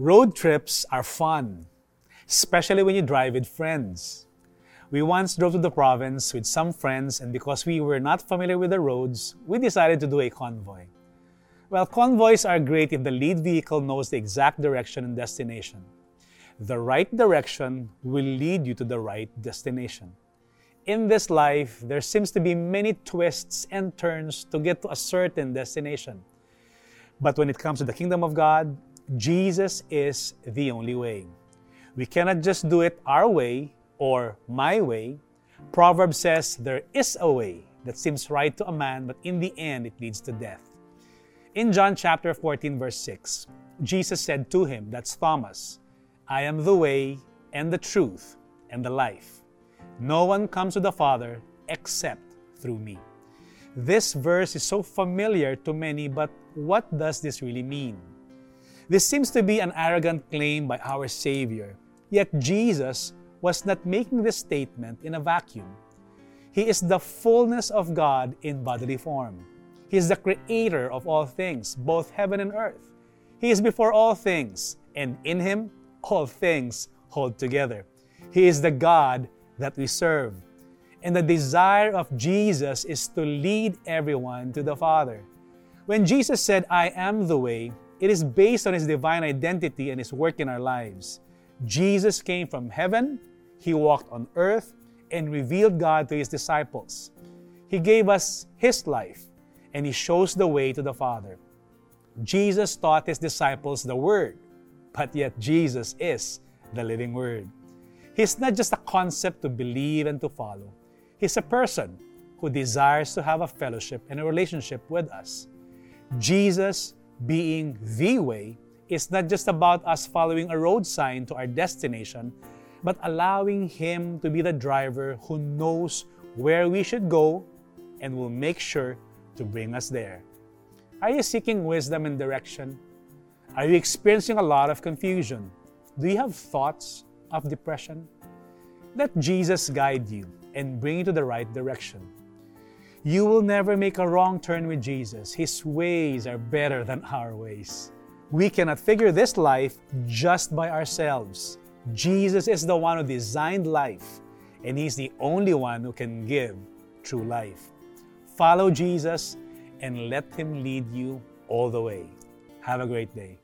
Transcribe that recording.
Road trips are fun, especially when you drive with friends. We once drove to the province with some friends, and because we were not familiar with the roads, we decided to do a convoy. Well, convoys are great if the lead vehicle knows the exact direction and destination. The right direction will lead you to the right destination. In this life, there seems to be many twists and turns to get to a certain destination. But when it comes to the kingdom of God, Jesus is the only way. We cannot just do it our way or my way. Proverbs says there is a way that seems right to a man, but in the end it leads to death. In John chapter 14, verse 6, Jesus said to him, that's Thomas, I am the way and the truth and the life. No one comes to the Father except through me. This verse is so familiar to many, but what does this really mean? This seems to be an arrogant claim by our Savior, yet Jesus was not making this statement in a vacuum. He is the fullness of God in bodily form. He is the creator of all things, both heaven and earth. He is before all things, and in Him all things hold together. He is the God that we serve. And the desire of Jesus is to lead everyone to the Father. When Jesus said, I am the way, it is based on His divine identity and His work in our lives. Jesus came from heaven, He walked on earth, and revealed God to His disciples. He gave us His life and he shows the way to the Father. Jesus taught his disciples the Word, but yet Jesus is the living Word. He's not just a concept to believe and to follow, He's a person who desires to have a fellowship and a relationship with us. Jesus, being the way, is not just about us following a road sign to our destination, but allowing Him to be the driver who knows where we should go and will make sure to bring us there. Are you seeking wisdom and direction? Are you experiencing a lot of confusion? Do you have thoughts of depression? Let Jesus guide you and bring you to the right direction. You will never make a wrong turn with Jesus. His ways are better than our ways. We cannot figure this life just by ourselves. Jesus is the one who designed life, and He's the only one who can give true life. Follow Jesus and let Him lead you all the way. Have a great day.